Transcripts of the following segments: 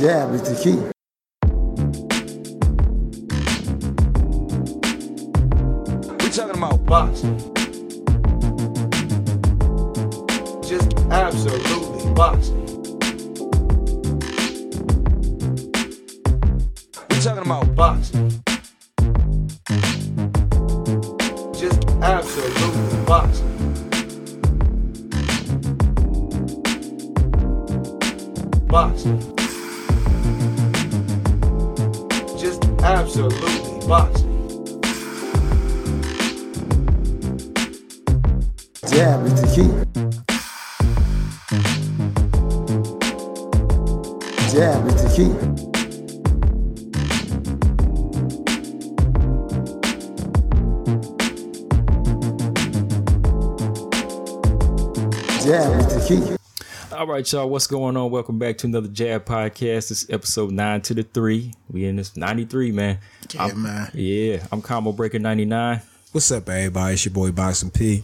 Jab is the key. We talking about boxing. Just absolutely boxing. We talking about boxing. Just absolutely boxing. Boxing. Absolutely boxing. Jab is the key. Jab is the key. Jab is the key. All right, y'all. What's going on? Welcome back to another Jab podcast. This is episode nine to the three. We in this ninety three, man. Yeah, I'm- man. Yeah, I'm Combo Breaker ninety nine, What's up, everybody? It's your boy Boxing P.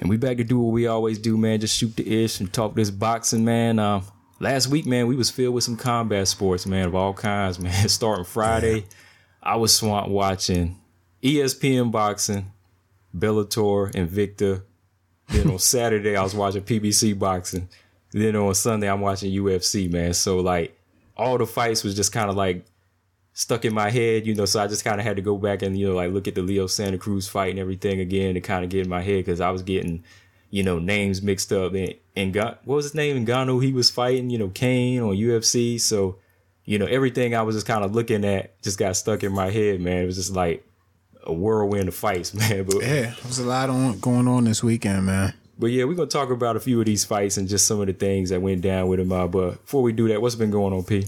and we back to do what we always do, man. Just shoot the ish and talk this boxing, man. Um, last week, man, we was filled with some combat sports, man, of all kinds, man. Starting Friday, I was swamped watching ESPN boxing, Bellator, Invicta. Then on Saturday, I was watching PBC boxing. Then on Sunday, I'm watching UFC, man. So like all the fights was just kind of like stuck in my head, you know. So I just kind of had to go back and you know like look at the Leo Santa Cruz fight and everything again to kind of get in my head because I was getting you know names mixed up. And and Ga- what was his name? Ngannou, he was fighting, you know, Cain on UFC. So you know everything I was just kind of looking at just got stuck in my head, man. It was just like a whirlwind of fights, man. But Yeah, there's a lot on going on this weekend, man. But yeah, we're gonna talk about a few of these fights and just some of the things that went down with them. Uh, but before we do that, what's been going on, P?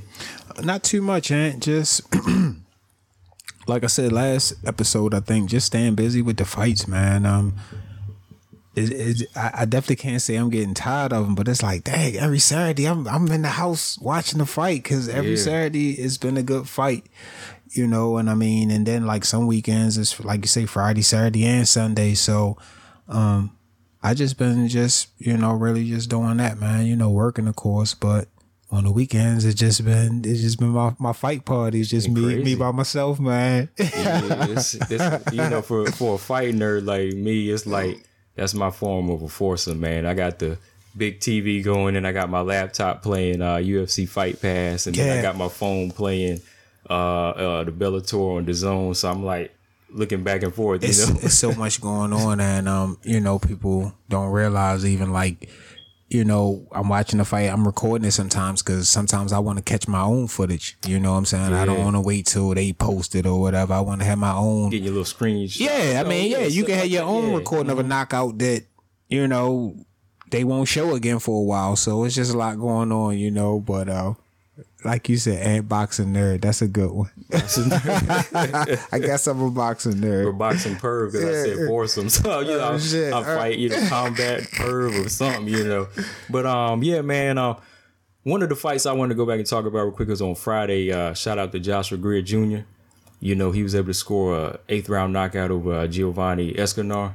Not too much, Aunt. Just like I said last episode, I think just staying busy with the fights, man. Um, it, it, I, I definitely can't say I'm getting tired of them, but it's like, dang, every Saturday I'm I'm in the house watching the fight because every Yeah. Saturday it's been a good fight, you know. And I mean, and then like some weekends it's like you say Friday, Saturday, and Sunday. So, um, I just been just you know really just doing that, man. You know, working of course, but on the weekends it's just been it's just been my, my fight parties, just me Crazy. me by myself, man. Yeah, it's, it's, you know, for for a fight nerd like me, it's like that's my form of a foursome, man. I got the big TV going, and I got my laptop playing uh, UFC Fight Pass, and then I got my phone playing uh, uh, the Bellator on the Zone. So I'm like looking back and forth, you it's know. it's so much going on and um you know people don't realize even like you know I'm watching the fight I'm recording it sometimes because sometimes I want to catch my own footage you know what I'm saying I don't want to wait till they post it or whatever I want to have my own Get your little screens. yeah I Oh, mean yeah you can have your own yeah. recording of a knockout that you know they won't show again for a while so it's just a lot going on you know but uh like you said, and boxing nerd. That's a good one. I guess I'm a boxing or nerd. boxing perv because I said foursome. So you know, Oh. I fight you know combat perv or something, you know. But um, yeah, man. Uh, one of the fights I wanted to go back and talk about real quick was on Friday. Uh, shout out to Joshua Greer Jr. You know, he was able to score a eighth round knockout over uh, Giovanni Escaner.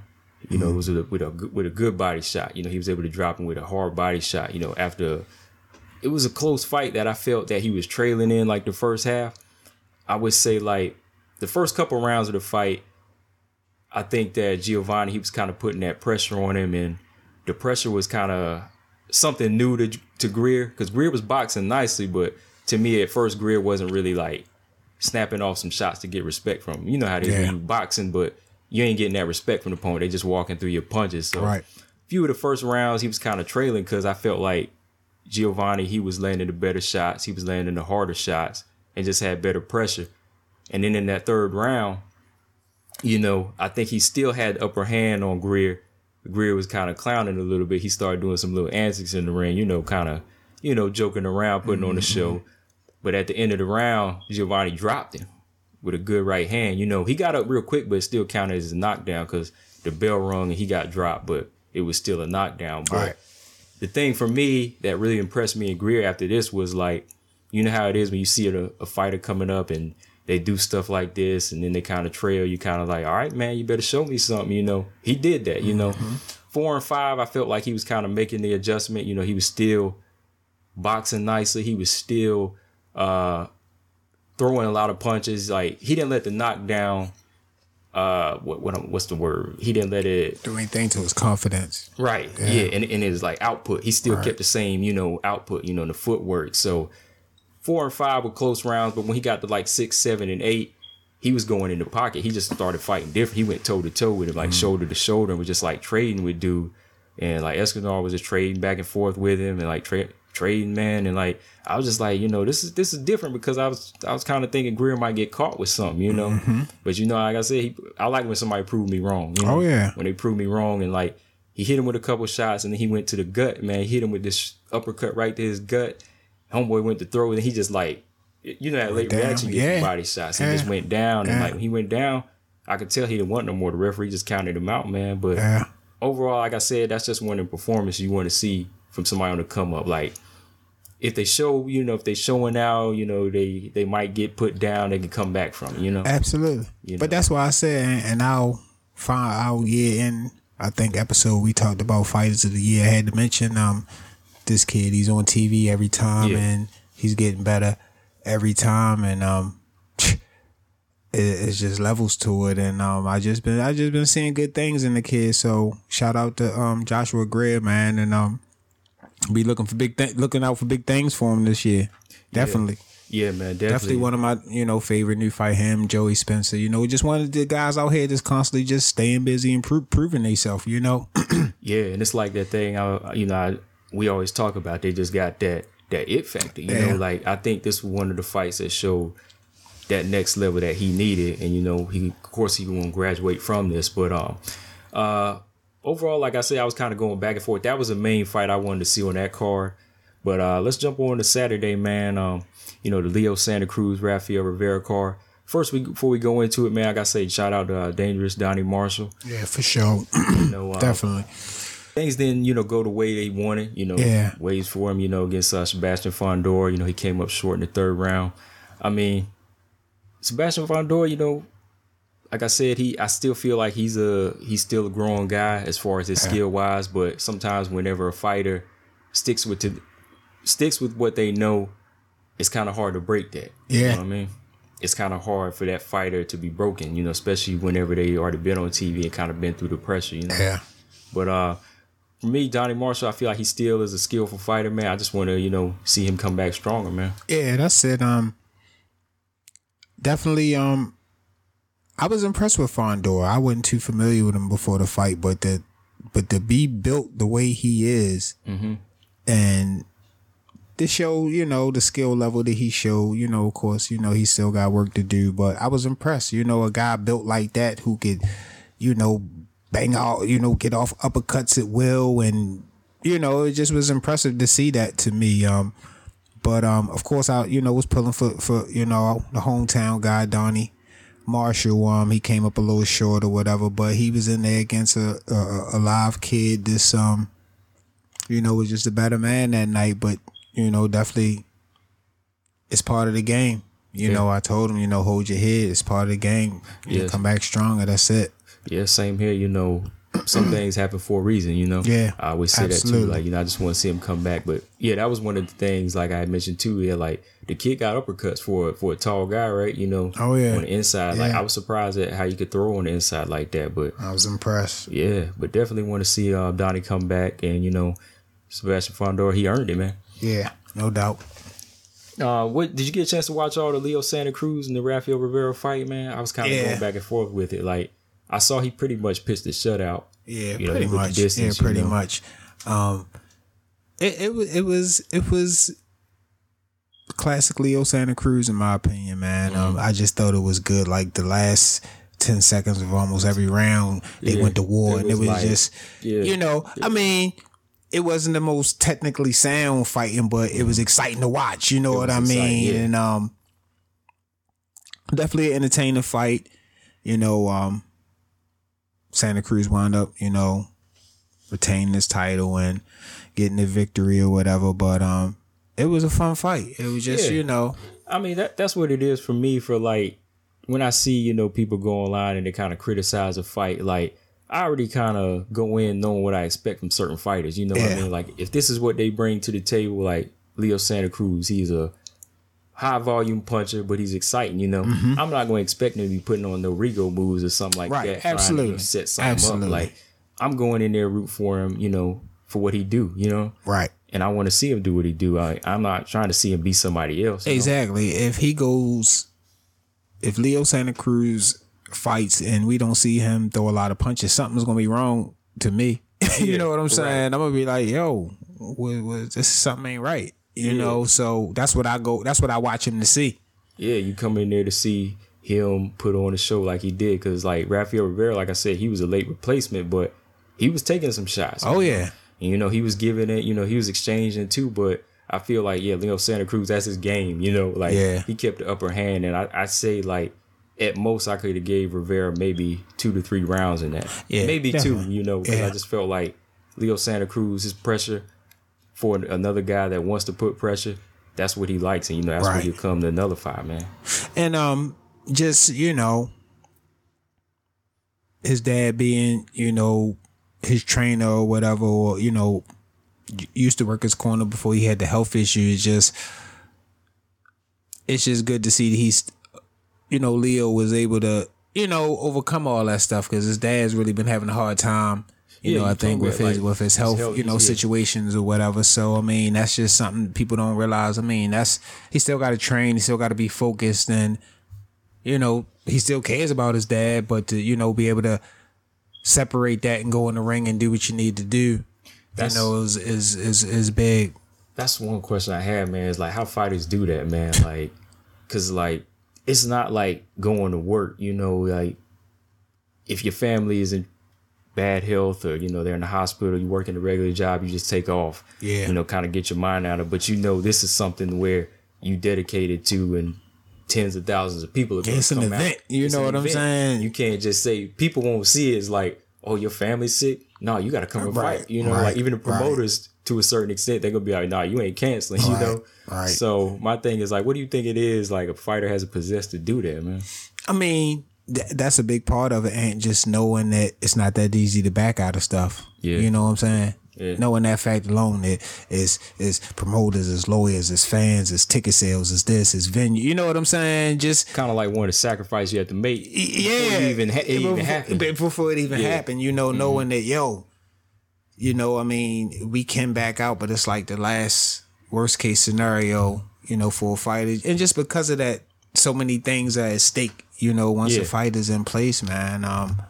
You know, it was with a, with a with a good body shot. You know, he was able to drop him with a hard body shot. You know, after it was a close fight that I felt that he was trailing in like the first half. I would say like the first couple rounds of the fight, I think that Giovanni he was kind of putting that pressure on him, and the pressure was kind of something new to to Greer because Greer was boxing nicely, but to me at first Greer wasn't really like snapping off some shots to get respect from him. You know how they Yeah. you boxing, but you ain't getting that respect from the opponent. They just walking through your punches. So Right. a few of the first rounds he was kind of trailing because I felt like Giovanni he was landing the better shots, he was landing the harder shots, and just had better pressure. And then in that third round, you know, I think he still had the upper hand on Greer. Greer was kind of clowning a little bit. He started doing some little antics in the ring, you know, kind of, you know, joking around, putting on the mm-hmm. show. But at the end of the round, Giovanni dropped him with a good right hand. You know, he got up real quick, but it still counted as a knockdown because the bell rung and he got dropped, but it was still a knockdown. But Right. The thing for me that really impressed me and Greer after this was like, you know how it is when you see a, a fighter coming up and they do stuff like this and then they kind of trail you kind of like all right man you better show me something you know he did that you know four and five i felt like he was kind of making the adjustment you know he was still boxing nicely he was still uh, throwing a lot of punches. Like he didn't let the knockdown. Uh, what, what what's the word? He didn't let it Do anything to his confidence. Right. Yeah. and, and his like output. He still kept the same, you know, output, you know, the footwork. So four and five were close rounds, but when he got to like six, seven, and eight, he was going in the pocket. He just started fighting different. He went toe to toe with him, like shoulder to shoulder, and was just like trading with dude. And like Escobar was just trading back and forth with him and like tra- trading man. And like I was just like, you know, this is this is different because I was I was kind of thinking Greer might get caught with something, you know. Mm-hmm. But you know, like I said, he, I like when somebody proved me wrong. You oh, know? Oh, yeah. when they proved me wrong and like he hit him with a couple shots and then he went to the gut, man. He hit him with this uppercut right to his gut. Homeboy went to throw it and he just like you know that late down. reaction you Yeah. body shots. He Yeah. just went down and like when he went down, I could tell he didn't want no more. The referee just counted him out, man. But Yeah. overall, like I said, that's just one of the performances you want to see from somebody on the come up. Like if they show, you know, if they showing out, you know, they they might get put down, they can come back from it, you know. Absolutely. You But know. that's why I said, and, and I'll find out year in. I think episode we talked about fighters of the year. I had to mention um this kid. He's on TV every time, Yeah. and he's getting better every time. And um, it's just levels to it. And um, I just been I just been seeing good things in the kid. So shout out to um Joshua Greer, man, and um be looking for big th- looking out for big things for him this year. Definitely. Yeah, man, definitely. Definitely one of my, you know, favorite new fight. Him, Joey Spencer. You know, just one of the guys out here just constantly just staying busy and pro- proving themselves. You know, Yeah, and it's like that thing. I, you know, I, we always talk about. They just got that that it factor. You Yeah. know, like I think this was one of the fights that showed that next level that he needed. And you know, he of course he won't graduate from this, but um, uh, overall, like I said, I was kind of going back and forth. That was the main fight I wanted to see on that card. But uh, let's jump on to Saturday, man. Um, you know, the Leo Santa Cruz, Rafael Rivera card. First, we before we go into it, man, I gotta say shout out to uh, Dangerous Donnie Marshall. yeah, for sure, You know, uh, definitely. things didn't, you know, go the way they wanted. You know, Yeah. ways for him, you know, against uh, Sebastian Fundora. You know, he came up short in the third round. I mean, Sebastian Fundora, you know, like I said, he I still feel like he's a he's still a growing guy as far as his skill wise. But sometimes whenever a fighter sticks with to, sticks with what they know, it's kind of hard to break that. You Yeah. know what I mean? It's kind of hard for that fighter to be broken, you know, especially whenever they already been on TV and kind of been through the pressure, you know. Yeah, But uh for me, Donnie Marshall, I feel like he still is a skillful fighter, man. I just want to, you know, see him come back stronger, man. yeah, that's it. Um, definitely. Um, I was impressed with Fundora. I wasn't too familiar with him before the fight, but the but to be built the way he is, and to show, you know, the skill level that he showed, you know, of course, you know, he still got work to do, but I was impressed. You know, a guy built like that who could, you know, bang out, you know, get off uppercuts at will and you know, it just was impressive to see that to me. Um but um of course I you know was pulling for for, you know, the hometown guy, Donnie. Marshall, um, he came up a little short or whatever, but he was in there against a, a, a live kid. This, um, you know, was just a better man that night. But you know, definitely, it's part of the game. You Yeah. know, I told him, you know, hold your head. It's part of the game. You Yes. come back stronger. That's it. Yeah, same here. You know, some things happen for a reason. You know. Yeah, I always say that too. Like, you know, I just want to see him come back. But yeah, that was one of the things. Like I had mentioned too. Yeah, like the kid got uppercuts for for a tall guy, right? You know. Oh, yeah. On the inside, like I was surprised at how you could throw on the inside like that. But I was impressed. yeah, but definitely want to see uh, Donnie come back and you know, Sebastian Fundora, he earned it, man. Yeah, no doubt. Uh, what did you get a chance to watch all the Leo Santa Cruz and the Rafael Rivera fight, man? I was kind of Yeah. going back and forth with it. Like I saw he pretty much pitched the shutout. Yeah, You know, pretty much. distance, yeah, you pretty know. much. Um, it it was it was it was classic Leo Santa Cruz in my opinion, man. Um, Mm-hmm. I just thought it was good. Like the last ten seconds of almost every round, they Yeah, went to war, and it was like- just yeah. you know. I mean. It wasn't the most technically sound fighting, but it was exciting to watch. You know what I exciting, mean? yeah. And um, definitely an entertaining fight. You know, um, Santa Cruz wound up, you know, retaining his title and getting the victory or whatever. But um, it was a fun fight. It was just, Yeah. you know, I mean that that's what it is for me. For like when I see you know people go online and they kind of criticize a fight, like I already kind of go in knowing what I expect from certain fighters. You know what I mean? Like if this is what they bring to the table, like Leo Santa Cruz, he's a high volume puncher, but he's exciting. You know, I'm not going to expect him to be putting on no Rigo moves or something like Mm-hmm. Right, that. trying to, absolutely. set something Absolutely. up. Like I'm going in there root for him. You know, for what he do. You know, Right. and I want to see him do what he do. I, I'm not trying to see him be somebody else. you know? Exactly. If he goes, if Leo Santa Cruz fights and we don't see him throw a lot of punches, something's gonna be wrong to me. you know what I'm saying? I'm gonna be like, yo, what, what, this something ain't right. You Yeah. know, so that's what I go. That's what I watch him to see. Yeah, you come in there to see him put on a show like he did, because like Rafael Rivera, like I said, he was a late replacement, but he was taking some shots. Oh yeah, And, you know, he was giving it, you know, he was exchanging too, but I feel like, yeah, Leo Santa Cruz, that's his game, you know, like Yeah. he kept the upper hand. And I, I say like at most I could have gave Rivera maybe two to three rounds in that. Yeah, maybe definitely. two, you know, Yeah. I just felt like Leo Santa Cruz, his pressure for another guy that wants to put pressure, that's what he likes. And, you know, that's Right. what he'll come to nullify, man. and um, just you know, his dad being you know his trainer or whatever, or you know, used to work his corner before he had the health issues. Just it's just good to see that he's, you know, Leo was able to, you know, overcome all that stuff because his dad's really been having a hard time. You Yeah, know, you I think with his like, with his his health, health you know, yeah. situations or whatever. So I mean, that's just something people don't realize. I mean, that's he still got to train. He still got to be focused, and you know, he still cares about his dad. But to you know, be able to separate that and go in the ring and do what you need to do, That's- you know, is is is is big. that's one question I had, man. Is like how fighters do that, man. Like, cause like it's not like going to work. You know, like if your family is in bad health or you know they're in the hospital, you work in a regular job, you just take off. Yeah. You know, kind of get your mind out of. it. But you know, this is something where you dedicated to and. Tens of thousands of people are going to an come out. you It's know what I'm saying? You can't just say people won't see it as like, oh, your family's sick. No, you got to come and Right, fight. You know, right, like even the right. promoters to a certain extent, they're gonna be like, nah, you ain't canceling. You know, right. So my thing is like, what do you think it is like a fighter has a possess to do that, man? I mean, th- that's a big part of it, and just knowing that it's not that easy to back out of stuff. Yeah. You know what I'm saying? Yeah. Knowing that fact alone, it is is promoters, as lawyers, as fans, as ticket sales, as this, as venue. You know what I'm saying? Just Kind of like one of the sacrifice you have to make. yeah, even ha- it even Before- happened. Before it even Yeah. Mm-hmm. happened, you know, knowing that yo, you know, I mean, we can back out, but it's like the last worst case scenario, you know, for a fighter, and just because of that, so many things are at stake. You know, once Yeah. a fight is in place, man, um,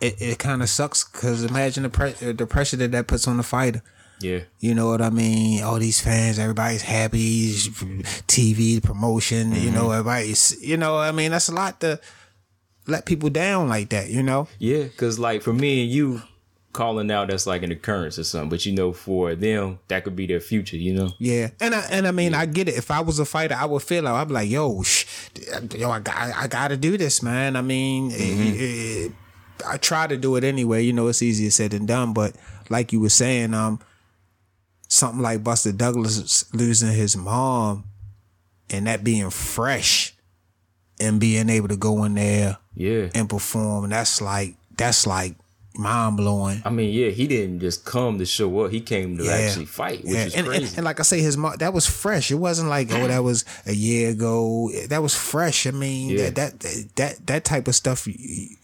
it, it kind of sucks because imagine the pre- the pressure that that puts on the fighter. Yeah, You know what I mean? All these fans, everybody's happy. TV, promotion, you Mm-hmm. know, everybody's, you know, I mean, that's a lot to let people down like that, you know? yeah. Because like for me and you, calling out that's like an occurrence or something. But you know, for them, that could be their future. You know. Yeah, and I and I mean I get it. If I was a fighter, I would feel like I'd be like, yo, sh- yo, I got I got to do this, man. I mean, it- it- I try to do it anyway. You know, it's easier said than done. But like you were saying, um, something like Buster Douglas losing his mom, and that being fresh, and being able to go in there Yeah. and perform, and that's like that's like mind blowing. I mean, yeah, he didn't just come to show up. He came to Yeah. actually fight, which is and, and, crazy. and like I say, his mom that was fresh. It wasn't like oh that was a year ago. That was fresh. I mean Yeah. that, that that that type of stuff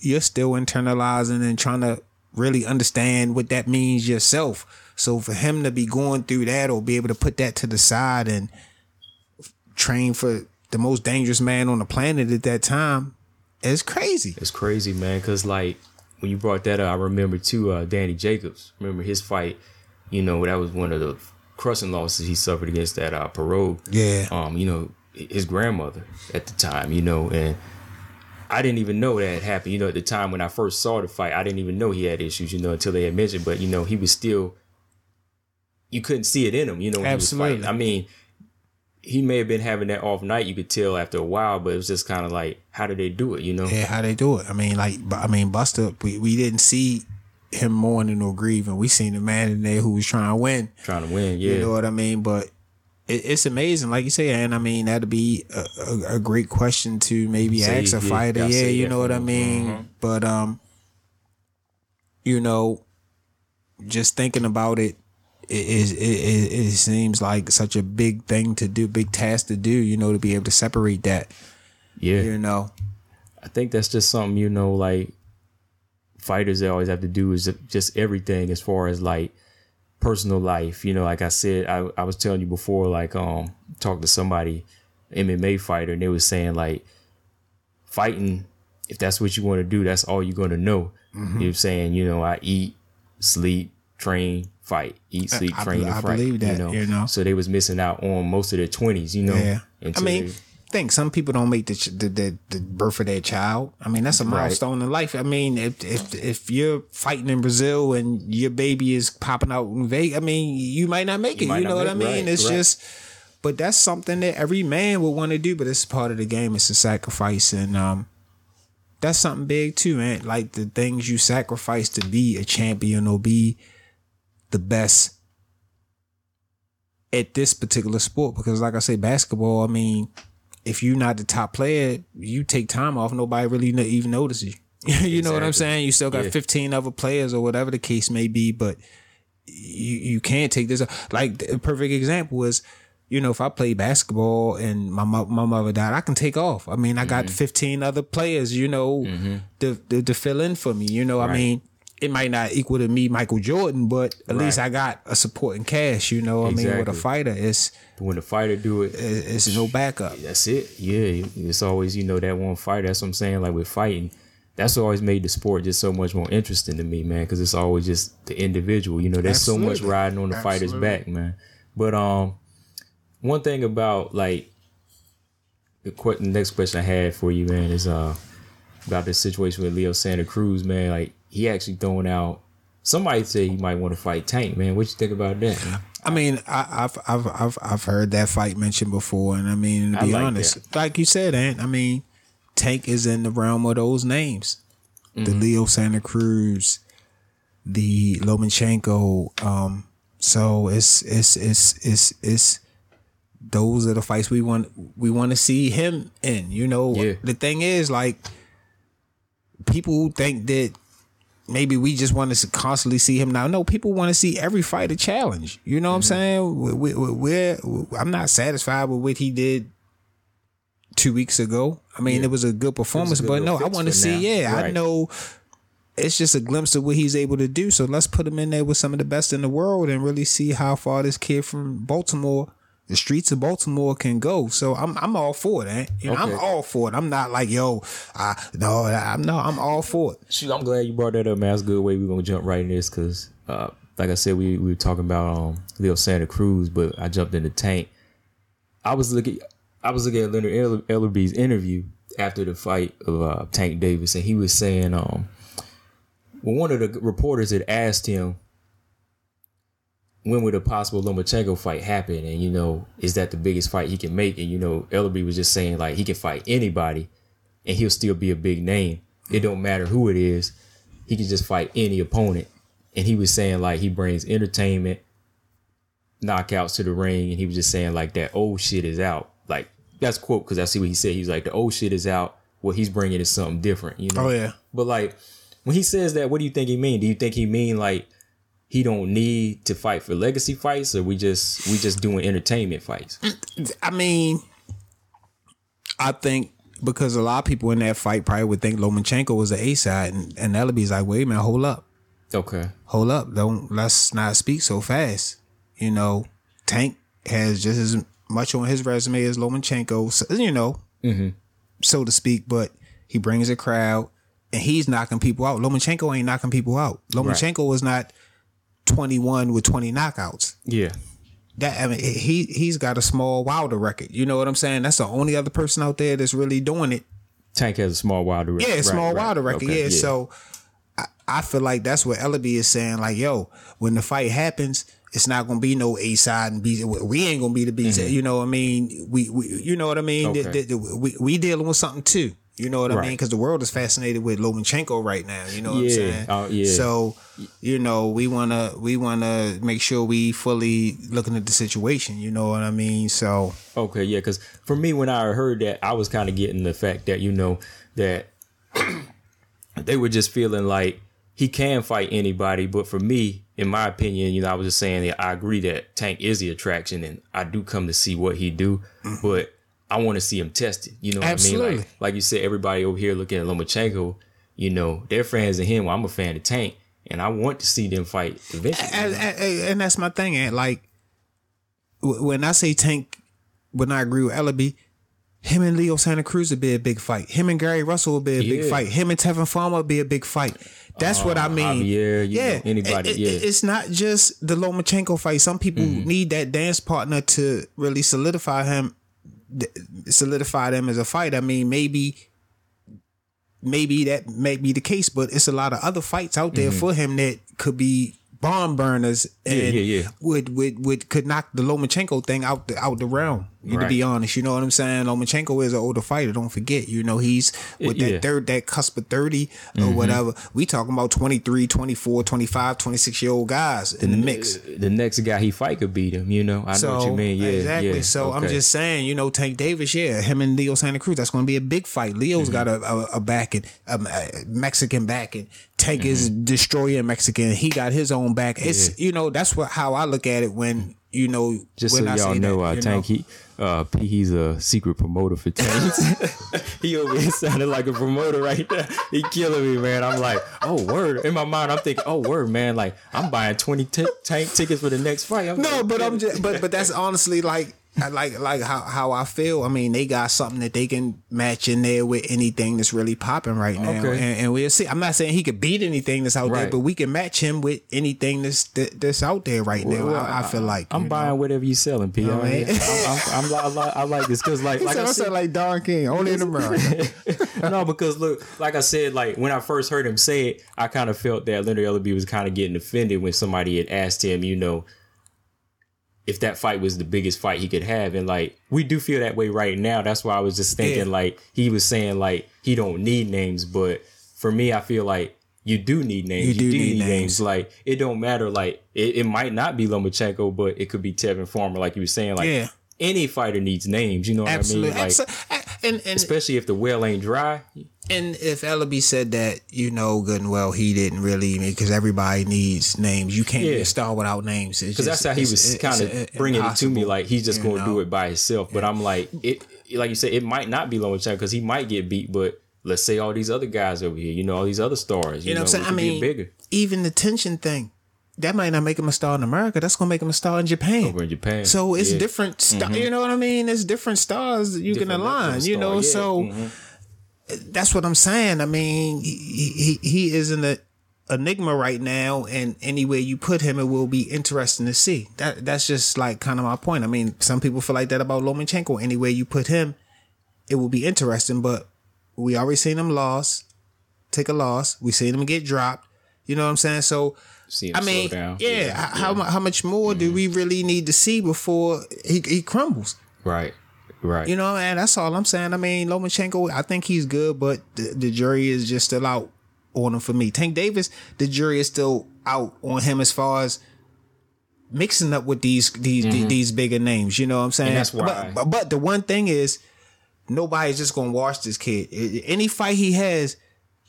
you're still internalizing and trying to really understand what that means yourself. So for him to be going through that or be able to put that to the side and train for the most dangerous man on the planet at that time is crazy. It's crazy, man. Cause like when you brought that up, I remember too. Uh, Danny Jacobs. Remember his fight? You know that was one of the crushing losses he suffered against that uh, Pirog. Yeah. Um. You know his grandmother at the time. You know, and I didn't even know that had happened. You know, at the time when I first saw the fight, I didn't even know he had issues. You know, until they had mentioned. But you know, he was still. You couldn't see it in him. You know, when he was Absolutely. fighting. I mean. He may have been having that off night. You could tell after a while, but it was just kind of like, how did they do it? You know? Yeah, how they do it. I mean, like, I mean, Buster, we, we didn't see him mourning or grieving. We seen a man in there who was trying to win. trying to win. Yeah, You know what I mean? But it, it's amazing, like you say, and I mean that'd be a, a, a great question to maybe Say, ask a yeah, fighter. Yeah, you know what for I them. mean. But um, you know, just thinking about it, it, it, it, it seems like such a big thing to do, big task to do, you know, to be able to separate that, Yeah. you know. I think that's just something you know, like fighters they always have to do is just everything as far as like personal life. You know, like I said, I, I was telling you before, like um, talked to somebody, MMA fighter, and they was saying like fighting. If that's what you want to do, that's all you're gonna know. You're saying, you know, I eat, sleep, train, fight, eat, sleep, I train, and I fight. believe that, you know. So they was missing out on most of their twenties. You know, Yeah. I mean, they- think some people don't make the, ch- the the the birth of their child. I mean, that's a milestone in life. I mean, if if if you're fighting in Brazil and your baby is popping out in Vegas, I mean, you might not make it. You know what I mean? right, it's right. just, but that's something that every man would want to do. But it's part of the game. It's a sacrifice, and um, that's something big too, man. Like the things you sacrifice to be a champion or be the best at this particular sport. Because like I say basketball I mean if you're not the top player you take time off. Nobody really even notices you. You know what I'm saying? You still got Yeah. 15 other players or whatever the case may be but you you can't take this like the perfect example is you know if I play basketball and my mo- my mother died I can take off. I mean I got Mm-hmm. 15 other players you know to, to to fill in for me you know I mean it might not equal to me Michael Jordan but at least I got a supporting cast you know I mean with a fighter it's when the fighter do it, it's no backup That's it. Yeah, it's always you know that one fighter. That's what I'm saying. Like with fighting, that's always made the sport just so much more interesting to me, man. Because it's always just the individual. You know, there's so much riding on the fighter's back, man. But um, one thing about like the, que- the next question I had for you, man, is uh about this situation with Leo Santa Cruz, man. Like he actually throwing out. Somebody say he might want to fight Tank, man. What you think about that? Man? I mean, I, I've I've I've I've heard that fight mentioned before, and I mean, to be like honest, like you said, Ant, I mean, Tank is in the realm of those names, the Leo Santa Cruz, the Lomachenko. Um, so it's it's it's it's it's those are the fights we want we want to see him in. You know, Yeah. the thing is, like, people who think that maybe we just want to constantly see him now. No, people want to see every fight a challenge. You know what I'm saying? We, we, we- we're, I'm not satisfied with what he did two weeks ago. I mean, it was a good performance, good but no, I want to see. now. Yeah, I know. It's just a glimpse of what he's able to do. So let's put him in there with some of the best in the world and really see how far this kid from Baltimore, the streets of Baltimore, can go. So I'm I'm all for it? You know, I'm all for it. I'm not like yo, I no, I'm no, I'm all for it. Shoot, I'm glad you brought that up, man. That's a good way we're gonna jump right in this because, uh, like I said, we, we were talking about um, Leo Santa Cruz, but I jumped in the tank. I was looking, I was looking at Leonard El- Ellerbe's interview after the fight of uh, Tank Davis, and he was saying, um, well, one of the reporters had asked him when would a possible Lomachenko fight happen, and you know, is that the biggest fight he can make? And you know, Ellerbe was just saying like he can fight anybody, and he'll still be a big name. It don't matter who it is. He can just fight any opponent. And he was saying like he brings entertainment, knockouts to the ring, and he was just saying like that old shit is out. Like that's quote because I see what he said. He's like the old shit is out. What he's bringing is something different. You know. Oh, yeah. But like when he says that, what do you think he mean? Do you think he mean like he don't need to fight for legacy fights, or we just we just doing entertainment fights? I mean, I think because a lot of people in that fight probably would think Lomachenko was the A side, and, and Ellerbe's like, wait a minute, hold up, Okay. hold up, don't let's not speak so fast. You know, Tank has just as much on his resume as Lomachenko, you know, mm-hmm. so to speak, but he brings a crowd and he's knocking people out. Lomachenko ain't knocking people out. Lomachenko was not 21 with 20 knockouts Yeah. that I mean he he's got a small Wilder record. You know what I'm saying? That's the only other person out there that's really doing it. Tank has a small Wilder record. Yeah, Right, small right. Wilder record. Okay, yeah. So I, I feel like that's what Ellerbe is saying. Like, yo, when the fight happens, it's not gonna be no A side and B. We ain't gonna be the B side. You know what I mean? We, we you know what I mean? Mm-hmm. Okay. The- the- the- we we dealing with something too. You know what I mean? Because the world is fascinated with Lomachenko right now. You know what I'm saying? Oh, yeah. So, you know, we wanna we wanna make sure we fully looking at the situation. You know what I mean? So Okay, yeah, because for me, when I heard that, I was kind of getting the fact that you know that they were just feeling like he he can fight anybody. But for me, in my opinion, you know, I was just saying that I agree that Tank is the attraction, and I do come to see what he do, but I want to see him tested. You know what I mean? Like, like you said, everybody over here looking at Lomachenko, you know, they're fans of him. Well, I'm a fan of Tank, and I want to see them fight eventually. and, and, and that's my thing. And like when I say Tank, when I agree with Ellerbe, him and Leo Santa Cruz would be a big fight. Him and Gary Russell would be a big fight. Him and Tevin Farmer would be a big fight. That's what I uh, mean. Javier, you know, anybody, It- it- yeah. It's not just the Lomachenko fight. Some people mm-hmm. need that dance partner to really solidify him, solidify them as a fight. I mean, maybe. Maybe that may be the case, but it's a lot of other fights out there for him that could be bomb burners and Mm-hmm. yeah, yeah. would would would could knock the Lomachenko thing out the out the realm. To Right. be honest, you know what I'm saying. Lomachenko is an older fighter. Don't forget, you know he's with that Yeah. Mm-hmm. third that cusp of 30 or whatever. We talking about 23, 24, 25, 26 year old guys in the mix. the next guy he fight could beat him. You know, I know what you mean. Yeah, exactly. yeah. So I'm just saying, you know, Tank Davis, yeah, him and Leo Santa Cruz, that's going to be a big fight. Leo's Mm-hmm. got a, a, a backing, a, a Mexican backing. Tank is destroying Mexican. He got his own back. It's you know that's what how I look at it when you know Just when so I y'all say know, that, uh, Tank, he, uh, P, he's a secret promoter for Tank. he over here sounded like a promoter right there. He killing me, man. I'm like, oh, word. In my mind, I'm thinking, oh, word, man. Like, I'm buying 20 t- Tank tickets for the next fight. I'm No, like, but I'm just but but that's honestly like I like like how how I feel. I mean, they got something that they can match in there with anything that's really popping right now, Okay. and, and we'll see. I'm not saying he could beat anything that's out there, but we can match him with anything that's that, that's out there right now. I, I feel like I'm buying know? whatever you're selling, P. know what I mean? I'm, I'm, I'm, I, like, I like this because, like, like I said like Don King, only in America. no, because look, like I said, like when I first heard him say it, I kind of felt that Leonard Ellerbe was kind of getting offended when somebody had asked him, you know, if that fight was the biggest fight he could have, and like we do feel that way right now. That's why I was just thinking, Yeah. like he was saying, like he don't need names, but for me, I feel like. You do need names. You, do, need, names. Like it don't matter. Like it, it might not be Lomachenko, but it could be Tevin Farmer. Like you were saying, like Yeah. any fighter needs names. You know what Absolutely, I mean? Like Absolutely. And and especially if the well ain't dry. And if Ellerbe said that, you know good and well he didn't really because everybody needs names. You can't be a star without names. Because that's how he was kind of bringing it to me, like he's just going to do it by himself. But I'm like, it, like you said, it might not be Lomachenko because he might get beat. But let's say all these other guys over here, you know, all these other stars, you, You know what I'm saying? I mean, bigger even the tension thing, that might not make him a star in America. That's gonna make him a star in Japan. over in Japan. So it's Yeah. Mm-hmm. different. You know what I mean? It's different stars that you can Different levels align. You know, yeah. Mm-hmm. so that's what I'm saying. I mean, he he, he is an enigma right now, and anywhere you put him, it will be interesting to see. That that's just like kind of my point. I mean, some people feel like that about Lomachenko. Anywhere you put him, it will be interesting. But we already seen him lost, take a loss. We seen him get dropped. You know what I'm saying? So. See him I mean, slow down. yeah. h- How how much more do we really need to see before he he crumbles? right, right. You know, and that's all I'm saying. I mean, Lomachenko, I think he's good, but the, the jury is just still out on him for me. Tank Davis, the jury is still out on him as far as mixing up with these these these bigger names. You know what I'm saying? Mm-hmm. that's why- But, but but the one thing is, nobody's just gonna watch this kid. Any fight he has,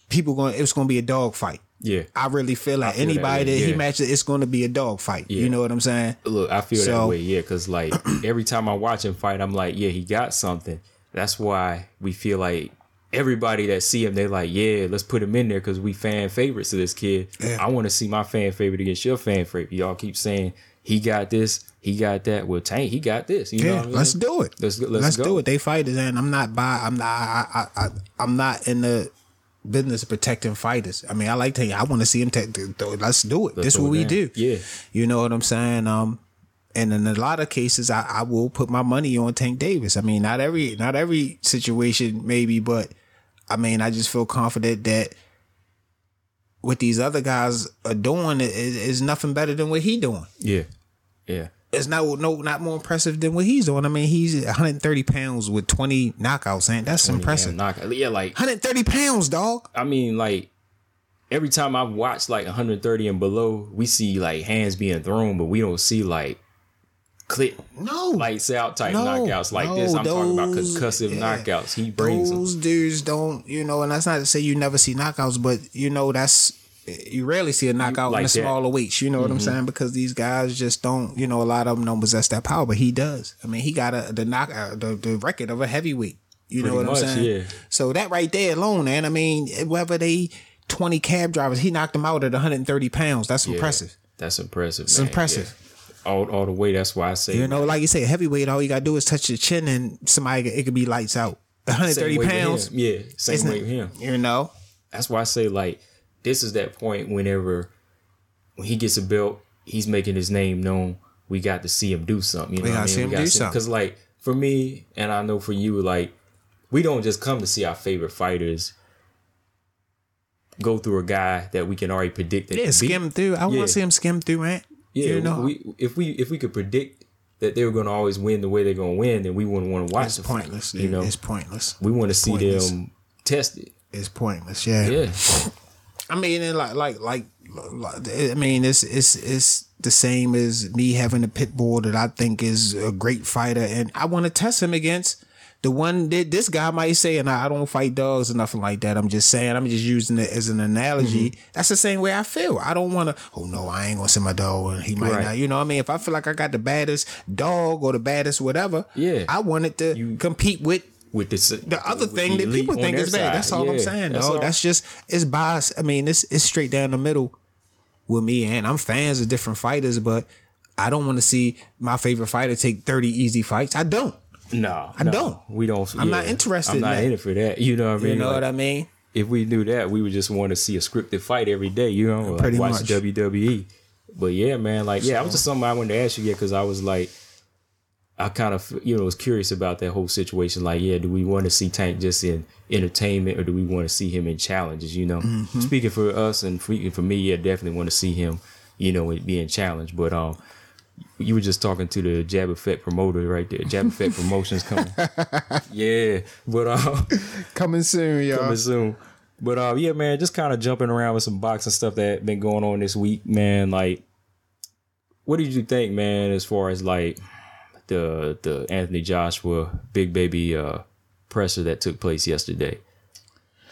people going it's gonna be a dog fight. Yeah. I really feel like feel anybody way, that, he matches, it's going to be a dog fight. You know what I'm saying? Look, I feel that way, yeah, because like every time I watch him fight, I'm like, yeah, he got something. That's why we feel like everybody that see him, they're like, yeah, let's put him in there because we fan favorites of this kid. I want to see my fan favorite against your fan favorite. Y'all keep saying he got this, he got that. Well, Tank, he got this. You know Yeah, what I mean? let's do it. Let's Let's, let's, do it. They fight fighters, and I'm not by. I'm not. I, I, I, I'm not in the business protecting fighters. I mean, I like to. I want to see him. Take, let's do it. this throw what we down. do. Yeah. You know what I'm saying? Um, and in a lot of cases, I, I will put my money on Tank Davis. I mean, not every not every situation, maybe, but I mean, I just feel confident that what these other guys are doing is, is nothing better than what he doing. Yeah, yeah. It's not no not more impressive than what he's doing. I mean, he's 130 pounds with 20 knockouts, and that's impressive. Knock- yeah, like 130 pounds, dog. I mean, like every time I've watched like 130 and below, we see like hands being thrown, but we don't see like clip No, lights out type No, knockouts like no, this. I'm talking about those- concussive yeah. knockouts. He brings them. those dudes don't, you know, and that's not to say you never see knockouts, but you know that's you rarely see a knockout like in the. Mm-hmm. smaller weights. You know what I'm saying? Because these guys just don't. You know, a lot of them don't possess that power, but he does. I mean, he got a the knock uh, the, the record of a heavyweight. You know Pretty what I'm saying? yeah. So that right there alone, man. I mean, whether they 20 cab drivers, he knocked them out at 130 pounds. That's Yeah, impressive. That's impressive. It's man. impressive. Yeah. All all the way. That's why I say You know, like you say, heavyweight, all you gotta do is touch your chin and somebody it could be lights out. 130 same weight with pounds. Yeah, same weight with him. You know? That's why I say like this is that point whenever when he gets a belt, he's making his name known. We got to see him do something. You know We what I gotta mean? see him do something. Because like for me, and I know for you, like we don't just come to see our favorite fighters go through a guy that we can already predict that Yeah, can beat. skim through. I Yeah. want to see him skim through, man. Yeah, you know, we if we if we could predict that they were going to always win the way they're going to win, then we wouldn't want to watch it's the fight, pointless. You know, it's pointless. we want to see pointless. them tested. It's pointless. Yeah. Yeah, I mean, and like, like, like, like, I mean, it's it's it's the same as me having a pit bull that I think is a great fighter, and I want to test him against the one that this guy might say, and I, don't fight dogs or nothing like that. I'm just saying, I'm just using it as an analogy. Mm-hmm. That's the same way I feel. I don't want to. Oh no, I ain't gonna send my dog, and he might Right. not. You know, what I mean, if I feel like I got the baddest dog or the baddest whatever, Yeah. I wanted to You- compete with with this uh, the other thing that people think is bad. side. That's all I'm saying. that's No, all. that's just it's bias. I mean, it's it's straight down the middle with me, and I'm fans of different fighters, but I don't want to see my favorite fighter take 30 easy fights. I don't. No, I no, don't. We don't. I'm not interested I'm in not that. in it for that. You know what I mean? You know Like, what I mean? If we knew that, we would just want to see a scripted fight every day. You know, like Pretty watch much. WWE. But yeah, man, like yeah, I was just something I wanted to ask you. Yeah, because I was like, I kind of you know was curious about that whole situation. Like, yeah, do we want to see Tank just in entertainment, or do we want to see him in challenges? You know, Mm-hmm. speaking for us and speaking for me, yeah, definitely want to see him. You know, being challenged. But um, you were just talking to the Jab Effect promoter right there. Jab Effect Promotions coming. yeah, but um, Coming soon, y'all. coming soon. But uh, yeah, man, just kind of jumping around with some boxing stuff that been going on this week, man. Like, what did you think, man, as far as like the the Anthony Joshua Big Baby uh presser that took place yesterday?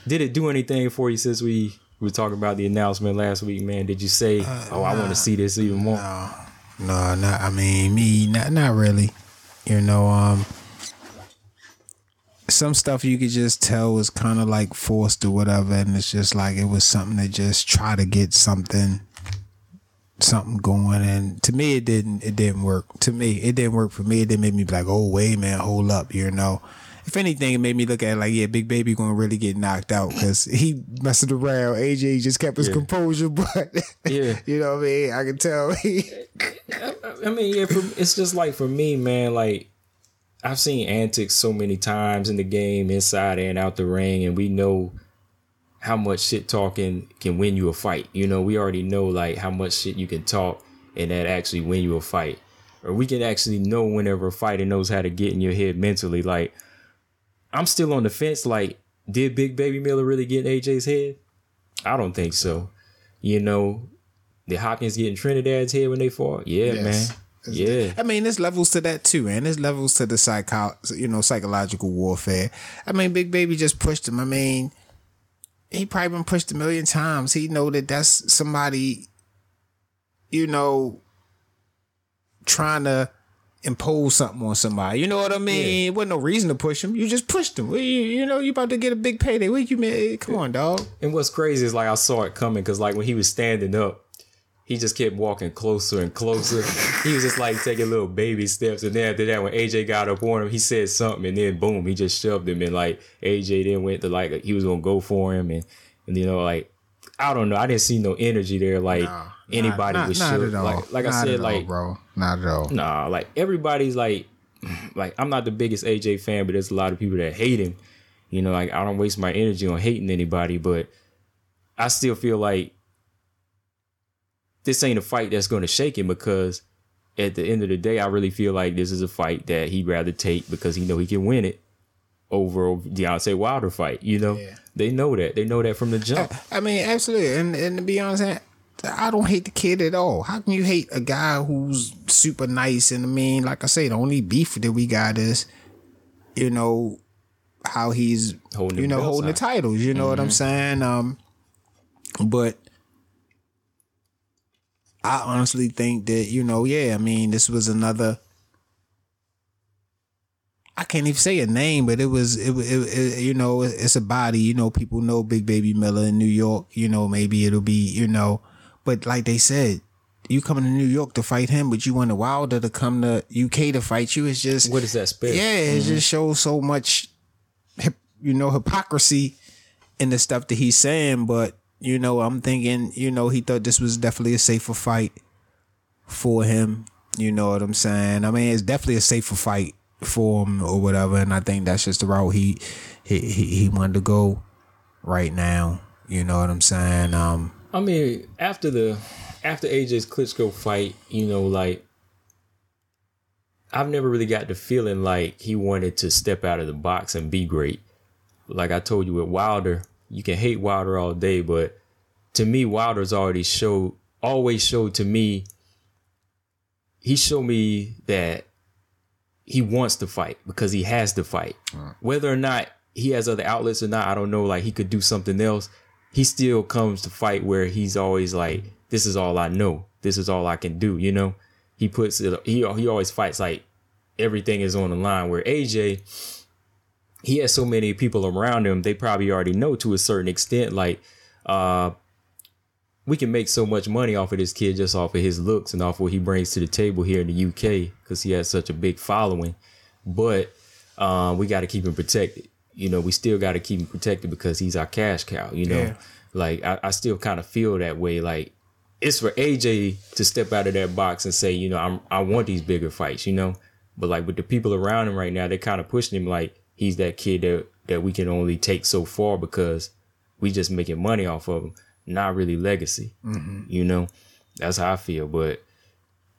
Did it do anything for you since we were talking about the announcement last week, man? Did you say, "Oh, I want to see this even more"? No, not. I mean, me, not not really. You know, um, some stuff you could just tell was kind of like forced or whatever, and it's just like it was something to just try to get something, something going. And to me, it didn't. It didn't work. To me, it didn't work for me. It didn't make me be like, oh wait, man, hold up. You know. If anything, it made me look at it like, yeah, Big Baby gonna really get knocked out because he messing around. AJ just kept his Yeah. composure, but Yeah. you know what I mean. I can tell he I mean, yeah, for, it's just like for me, man. Like I've seen antics so many times in the game, inside and out the ring, and we know how much shit talking can win you a fight. You know, we already know like how much shit you can talk and that actually win you a fight, or we can actually know whenever a fighter knows how to get in your head mentally. Like I'm still on the fence. Like, did Big Baby Miller really get in AJ's head? I don't think so. You know, did Hopkins get in Trinidad's head when they fought? Yeah, Yes. man. Yeah. I mean, there's levels to that too, and there's levels to the psycho, you know, psychological warfare. I mean, Big Baby just pushed him. I mean, he probably been pushed a million times. He know that that's somebody, you know, trying to impose something on somebody. You know what I mean? It wasn't no reason to push him. You just pushed him. You, you know, you about to get a big payday. What you mean? Come on, dog. And what's crazy is like I saw it coming because like when he was standing up, he just kept walking closer and closer. he was just like taking little baby steps. And then after that, when AJ got up on him, he said something, and then boom, he just shoved him. And like AJ then went to like he was gonna go for him, and and you know like I don't know, I didn't see no energy there. Like anybody not, was not at all. Like like I said, at all, like bro, not at all. Nah, like everybody's like, like I'm not the biggest AJ fan, but there's a lot of people that hate him. You know, like I don't waste my energy on hating anybody, but I still feel like this ain't a fight that's going to shake him because at the end of the day, I really feel like this is a fight that he'd rather take because he know he can win it over Deontay Wilder fight. You know, they know that. They know that from the jump. I mean, absolutely. And and to be honest, I- I don't hate the kid at all. How can you hate a guy who's super nice? And I mean, like I say, the only beef that we got is, you know, how he's Holding you know holding the titles. You know what I'm saying? Um, but I honestly think that you know, yeah. I mean, this was another. I can't even say a name, but it was it, it, it you know it's a body. You know, people know Big Baby Miller in New York. You know, maybe it'll be you know, but like they said, you coming to New York to fight him, but you want a Wilder to come to UK to fight you. It's just What is that spell? yeah, it mm-hmm. just shows so much, you know, hypocrisy in the stuff that he's saying. But you know, I'm thinking, you know, he thought this was definitely a safer fight for him. You know what I'm saying? I mean, it's definitely a safer fight for him or whatever. And I think that's just the route he he he, he wanted to go right now. You know what I'm saying? Um, I mean, after the after AJ's Klitschko fight, you know, like I've never really got the feeling like he wanted to step out of the box and be great. Like I told you with Wilder, you can hate Wilder all day, but to me, Wilder's already showed always showed to me he showed me that he wants to fight because he has to fight. Whether or not he has other outlets or not, I don't know. Like he could do something else. He still comes to fight where he's always like, "This is all I know. This is all I can do." You know, he puts it. He he always fights like everything is on the line. Where AJ, he has so many people around him. They probably already know to a certain extent. Like, uh, we can make so much money off of this kid just off of his looks and off what he brings to the table here in the UK because he has such a big following. But um, we got to keep him protected. You know, we still got to keep him protected because he's our cash cow. You know, Yeah. like I, I still kind of feel that way. Like it's for AJ to step out of that box and say, you know, I'm I want these bigger fights. You know, but like with the people around him right now, they're kind of pushing him like he's that kid that that we can only take so far because we just making money off of him, not really legacy. Mm-hmm. You know, that's how I feel. But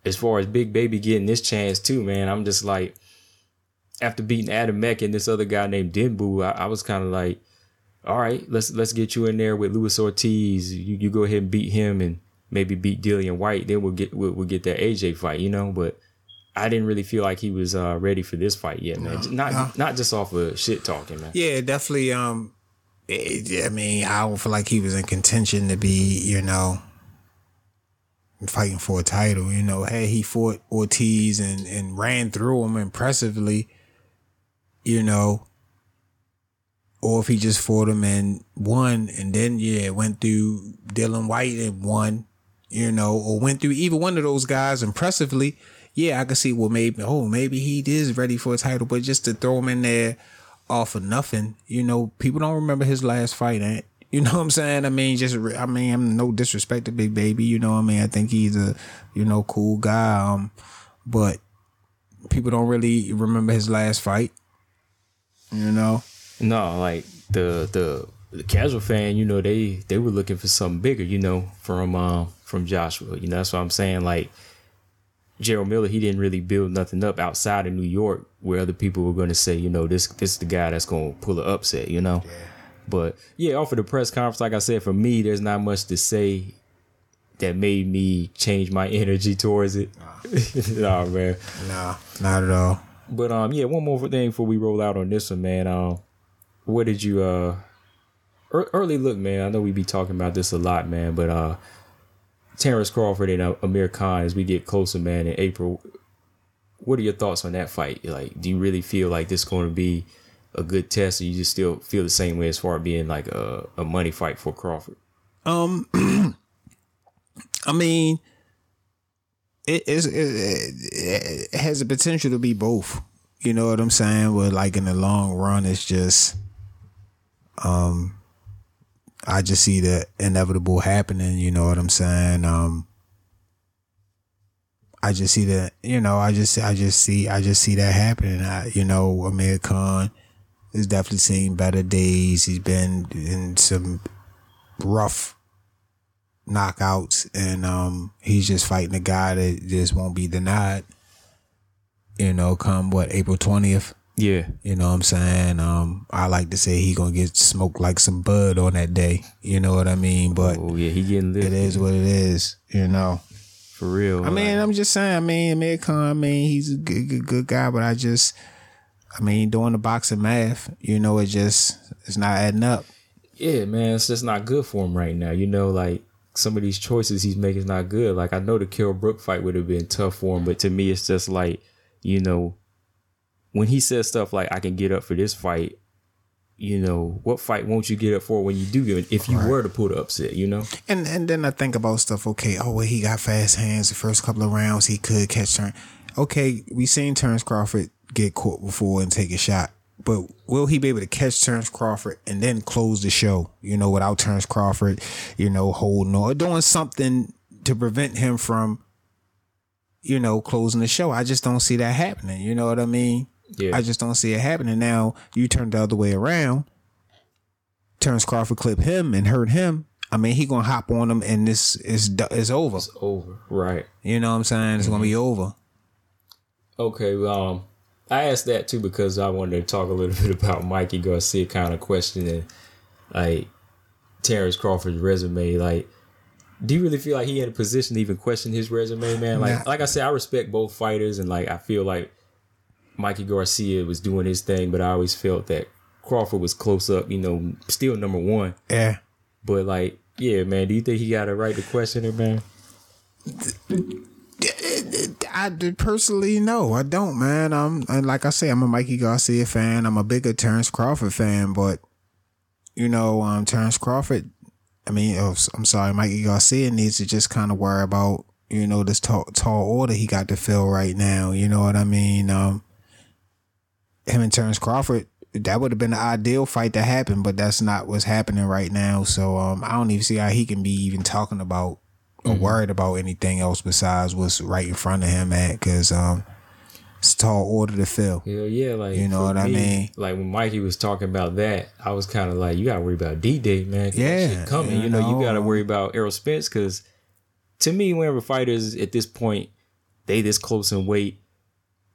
as far as Big Baby getting this chance too, man, I'm just like, after beating Adamek and this other guy named Dinu, I, I was kind of like, all right, let's let's get you in there with Luis Ortiz. You you go ahead and beat him and maybe beat Dillian Whyte. Then we'll get we'll, we'll get that AJ fight, you know. But I didn't really feel like he was uh, ready for this fight yet, man. not not just off of shit talking, man. Yeah, definitely. Um, it, I mean, I don't feel like he was in contention to be, you know, fighting for a title. You know, hey, he fought Ortiz and and ran through him impressively. You know, or if he just fought him and won, and then yeah, went through Dillian Whyte and won. You know, or went through either one of those guys impressively. Yeah, I could see. Well, maybe oh, maybe he is ready for a title, but just to throw him in there off of nothing. You know, people don't remember his last fight. And, you know what I'm saying? I mean, just I mean, I'm no disrespect to Big Baby. You know what I mean? I think he's a you know cool guy. Um, but people don't really remember his last fight. You know? No, like the the the casual fan, you know, they they were looking for something bigger, you know, from um from Joshua. You know, that's what I'm saying. Like Jarrell Miller, he didn't really build nothing up outside of New York where other people were gonna say, you know, this this is the guy that's gonna pull an upset, you know. But yeah, off of the press conference, like I said, for me, there's not much to say that made me change my energy towards it. nah, man. Nah, not at all. But um, yeah, one more thing before we roll out on this one, man. Um, what did you uh ear- early look, man? I know we be talking about this a lot, man. But uh, Terrence Crawford and uh, Amir Khan as we get closer, man, in April. What are your thoughts on that fight? Like, do you really feel like this is going to be a good test, or you just still feel the same way as far as being like a, a money fight for Crawford? Um, I mean, it it, it has the potential to be both. You know what I'm saying? But like in the long run, it's just, um, I just see the inevitable happening. You know what I'm saying? Um, I just see that. You know, I just I just see I just see that happening. I, you know, Amir Khan has definitely seen better days. He's been in some rough knockouts and um he's just fighting a guy that just won't be denied you know come what april 20th Yeah, you know what i'm saying um i like to say he gonna get smoked like some bud on that day you know what i mean but oh yeah, he getting lit it is what it is you know for real. i mean i'm just saying i mean Khan, i mean he's a good, good, good guy but i just i mean doing the boxing math you know it just it's not adding up yeah, man, it's just not good for him right now. You know, like some of these choices he's making is not good. Like I know the Kell Brook fight would have been tough for him, but to me, it's just like you know, when he says stuff like "I can get up for this fight," you know, what fight won't you get up for when you do get it? If you were to pull the upset, you know, And and then I think about stuff. Okay, oh well, he got fast hands. The first couple of rounds, he could catch turn. Okay, we seen Terrence Crawford get caught before and take a shot, but will he be able to catch Terrence Crawford and then close the show? You know, without Terrence Crawford, you know, holding or doing something to prevent him from, you know, closing the show. I just don't see that happening. You know what I mean? Yeah. I just don't see it happening. Now you turn the other way around. Terrence Crawford clip him and hurt him. I mean, he gonna hop on him and this is is over. It's over, right? You know what I'm saying? It's gonna be over. Okay, well, um, I asked that too because I wanted to talk a little bit about Mikey Garcia kind of questioning like Terrence Crawford's resume. Like, do you really feel like he in a position to even question his resume, man? Like, Nah. like I said, I respect both fighters, and like I feel like Mikey Garcia was doing his thing, but I always felt that Crawford was close up. You know, still number one, Yeah. but like, yeah, man. Do you think he got a right to question it, man? I personally no, I don't, man. I'm and like I say, I'm a Mikey Garcia fan. I'm a bigger Terrence Crawford fan, but you know, um, Terrence Crawford. I mean, oh, I'm sorry, Mikey Garcia needs to just kind of worry about you know this tall, tall order he got to fill right now. You know what I mean? Um, him and Terrence Crawford. That would have been the ideal fight to happen, but that's not what's happening right now. So um, I don't even see how he can be even talking about or worried about anything else besides what's right in front of him at because um it's a tall order to fill. Hell yeah, like You know what I mean? Like when Mikey was talking about that, I was kind of like, you gotta worry about D Day, man. Yeah, coming. you You know, you gotta worry about Errol Spence because to me, whenever fighters at this point they this close in weight,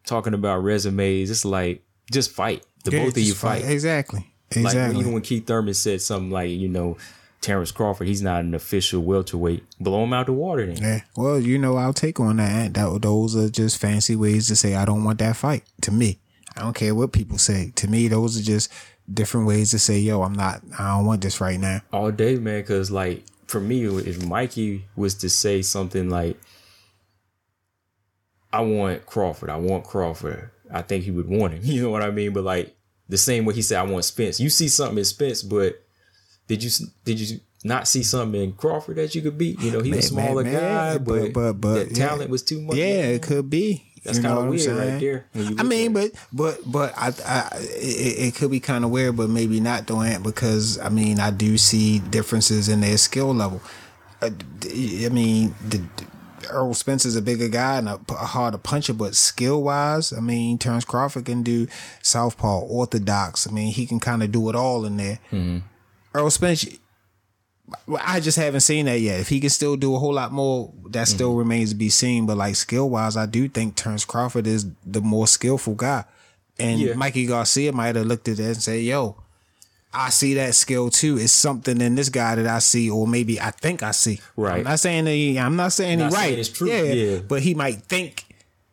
talking about resumes, it's like just fight. The Yeah, both of you just fight. Exactly. Like Exactly. even when Keith Thurman said something like, you know, Terrence Crawford, he's not an official welterweight. Blow him out the water then. yeah. Well, you know, I'll take on that. That those are just fancy ways to say I don't want that fight. To me, I don't care what people say. To me, those are just different ways to say, "Yo, I'm not. I don't want this right now." all day, man. Because like for me, if Mikey was to say something like, "I want Crawford," I want Crawford, I think he would want him. You know what I mean? But like the same way he said, "I want Spence." You see something in Spence, but did you did you not see something in Crawford that you could beat? You know, he's was a smaller man, guy, but but- but- that yeah. talent was too much. Yeah, man. it could be. That's kind of weird right there. I mean, but but but I, I it, it could be kind of weird, but maybe not doing because I mean I do see differences in their skill level. I, d- I mean, the, Errol Spence's a bigger guy and a, a harder puncher, but skill wise, I mean, Terrence Crawford can do southpaw, orthodox. I mean, he can kind of do it all in there. Errol Spence, well, I just haven't seen that yet. If he can still do a whole lot more, that still Mm-hmm. remains to be seen. But like skill wise, I do think Terrence Crawford is the more skillful guy. And Yeah. Mikey Garcia might have looked at that and say, "Yo, I see that skill too. It's something in this guy that I see, or maybe I think I see. Right. I'm not saying that he, I'm not saying Not he saying right. it's true, Yeah, yeah. But he might think